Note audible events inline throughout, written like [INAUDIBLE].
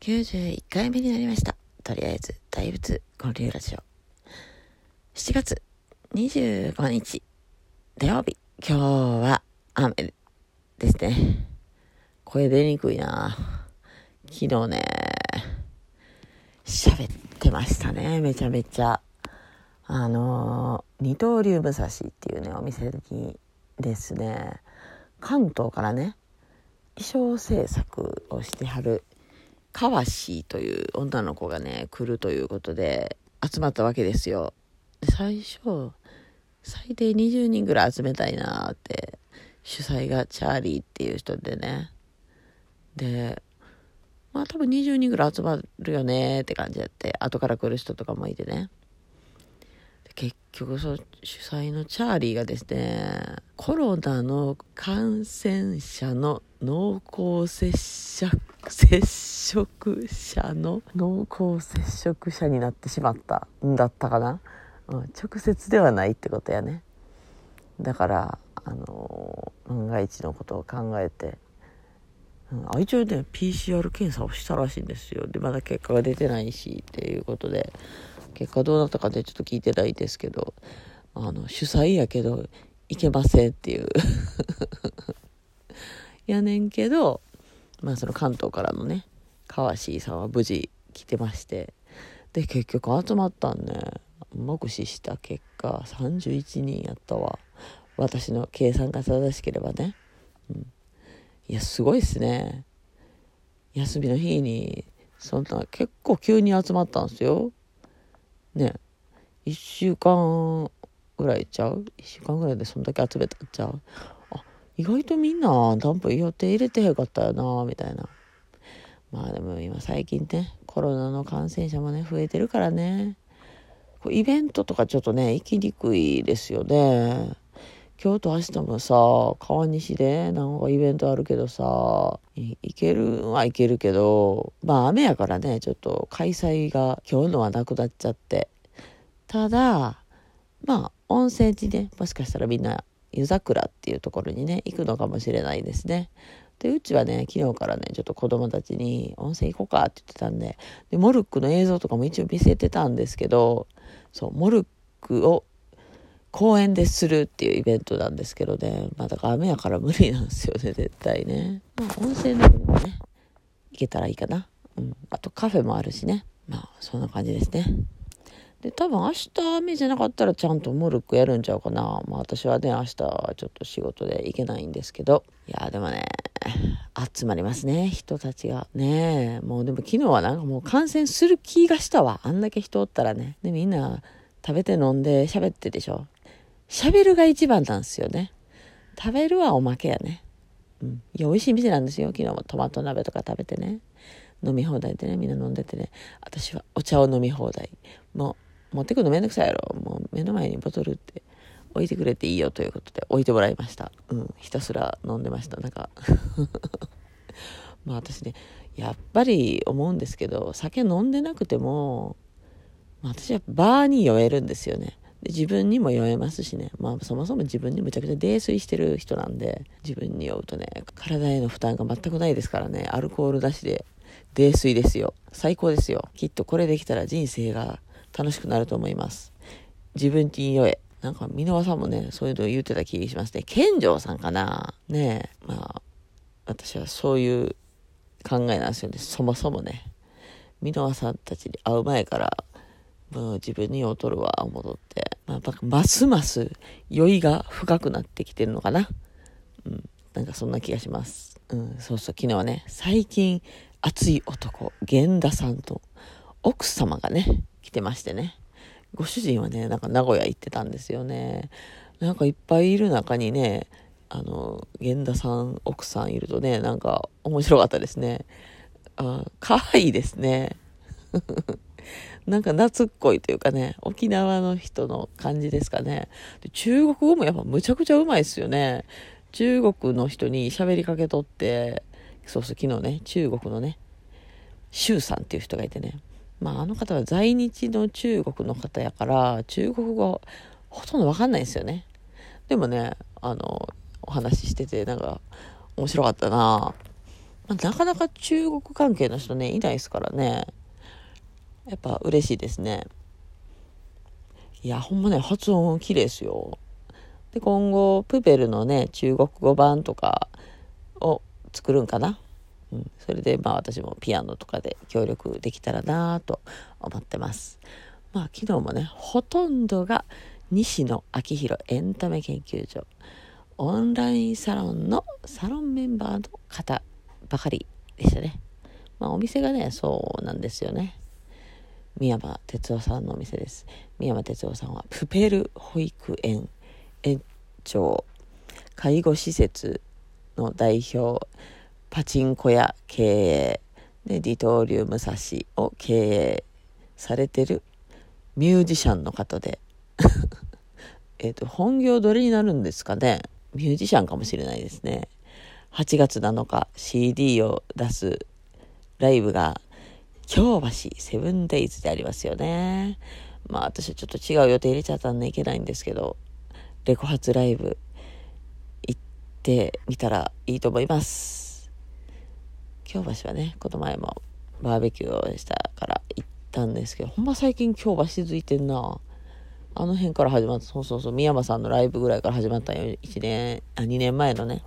91回目になりました。とりあえず、大仏交流ラジオ。7月25日、土曜日。今日は雨ですね。声出にくいな昨日ね、喋ってましたね、めちゃめちゃ。あの、二刀流武蔵っていうね、お店にですね、関東からね、衣装制作をしてはるかわしという女の子がね来るということで集まったわけですよ。最初最低20人ぐらい集めたいなって主催がチャーリーっていう人でね。でまあ多分20人ぐらい集まるよねって感じやって後から来る人とかもいてね。局そ主催のチャーリーがですねコロナの感染者の濃厚接触接触者の濃厚接触者になってしまったんだったかな、うん、直接ではないってことやね。だからあの万が一のことを考えて、あ一応ね PCR 検査をしたらしいんですよ。でまだ結果が出てないしっていうことで。結果どうなったかでちょっと聞いてないですけど。あの主催やけどいけませんっていう。[LAUGHS] やねんけどまあその関東からのね川椎さんは無事来てまして。で結局集まったんね。目視した結果31人やったわ。私の計算が正しければね、うん、いやすごいっすね。休みの日にそんな結構急に集まったんですよ。ね。1週間ぐらいちゃう？1週間ぐらいでそんだけ集めたんちゃう？あ意外とみんなダンプ予定入れてへんかったよなみたいな。まあでも今最近ねコロナの感染者もね増えてるからね。イベントとかちょっとね行きにくいですよね。今日と明日もさ川西でなんかイベントあるけどさ行ける？は行けるけどまあ雨やからねちょっと開催が今日のはなくなっちゃって。ただまあ温泉地ねもしかしたらみんな湯桜っていうところにね行くのかもしれないですね。でうちはね昨日からねちょっと子供たちに温泉行こうかって言ってたんででモルックの映像とかも一応見せてたんですけどそうモルックを公園でするっていうイベントなんですけどね。まあだから雨やから無理なんですよね、絶対ね。まあ温泉だけでもね、行けたらいいかな。うん。あとカフェもあるしね。まあそんな感じですね。で、多分明日雨じゃなかったらちゃんとモルックやるんちゃうかな。まあ私はね、明日はちょっと仕事で行けないんですけど。いや、でもね、集まりますね、人たちが。ねもうでも昨日はなんかもう感染する気がしたわ。あんだけ人おったらね。で、みんな食べて飲んで喋ってでしょ。喋るが一番なんですよね。食べるはおまけやね。うん。いや、美味しい店なんですよ。昨日もトマト鍋とか食べてね。飲み放題でね、みんな飲んでてね。私はお茶を飲み放題。もう、持ってくのめんどくさいやろ。もう目の前にボトルって置いてくれていいよということで置いてもらいました。うん。ひたすら飲んでました。なんか [LAUGHS] まあ私ね、やっぱり思うんですけど、酒飲んでなくても、まあ、私はバーに酔えるんですよね。で自分にも酔えますしね、まあ、そもそも自分にむちゃくちゃ泥酔してる人なんで自分に酔うとね体への負担が全くないですからね。アルコールなしで泥酔ですよ。最高ですよ。きっとこれできたら人生が楽しくなると思います。自分に酔え。なんか箕輪さんもねそういうのを言ってた気がしますね。健丈さんかな？ねえ。まあ私はそういう考えなんですよね。そもそもね。箕輪さんたちに会う前からもう自分に劣るわ、戻って。まあ、ますます酔いが深くなってきてるのかな。うん。なんかそんな気がします。うん、そうそう、昨日はね、最近熱い男、源田さんと奥様がね、来てましてね。ご主人はね、なんか名古屋行ってたんですよね。なんかいっぱいいる中にね、あの、源田さん、奥さんいるとね、なんか面白かったですね。あ、可愛いですね。なんか夏っこいというかね、沖縄の人の感じですかね。で中国語もやっぱむちゃくちゃうまいですよね。中国の人に喋りかけとって、そうそう、昨日ね、中国のね、周さんっていう人がいてね、まああの方は在日の中国の方やから、中国語ほとんどわかんないですよね。でもね、あの、お話ししてて、なんか、面白かったなまあ、なかなか中国関係の人ね、いないですからね。やっぱ嬉しいですね。いや、ほんまね、発音綺麗ですよ。で、今後、プペルのね、中国語版とかを作るんかな。うん、それで、まあ私もピアノとかで協力できたらなと思ってます。まあ昨日もね、ほとんどが西野昭弘エンタメ研究所。オンラインサロンのサロンメンバーの方ばかりでしたね。まあお店がね、そうなんですよね。宮山哲夫さんのお店です。宮山哲夫さんはプペル保育園園長、介護施設の代表、パチンコ屋経営、で、ディトーリウムサシを経営されてるミュージシャンの方で [LAUGHS] えと、本業どれになるんですかね？ミュージシャンかもしれないですね。8月7日 CD を出すライブが京橋セブンデイズでありますよね。まあ私はちょっと違う予定入れちゃったんでいけないんですけど、レコ発ライブ行ってみたらいいと思います。京橋はね、この前もバーベキューをしたから行ったんですけど、ほんま最近京橋続いてんな。あの辺から始まった、そうそうそう、三山さんのライブぐらいから始まったよ。1年、あ、2年前のね。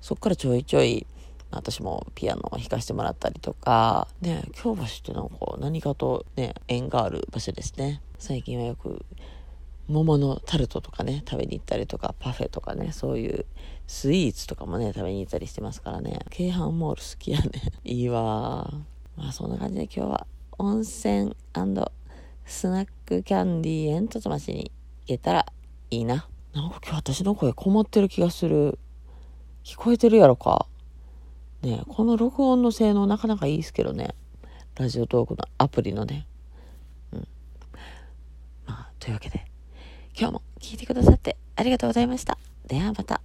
そっからちょいちょい、私もピアノを弾かせてもらったりとか、ね、京橋ってなんか何かとね、縁がある場所ですね。最近はよく、桃のタルトとかね、食べに行ったりとか、パフェとかね、そういうスイーツとかもね、食べに行ったりしてますからね。京阪モール好きやね。いいわまあそんな感じで今日は温泉スナックキャンディー煙突町に行けたらいいな。なんか今日私の声こもってる気がする。聞こえてるやろか。ねこの録音の性能なかなかいいですけどね。ラジオトークのアプリのね。うん。まあ、というわけで、今日も聞いてくださってありがとうございました。ではまた。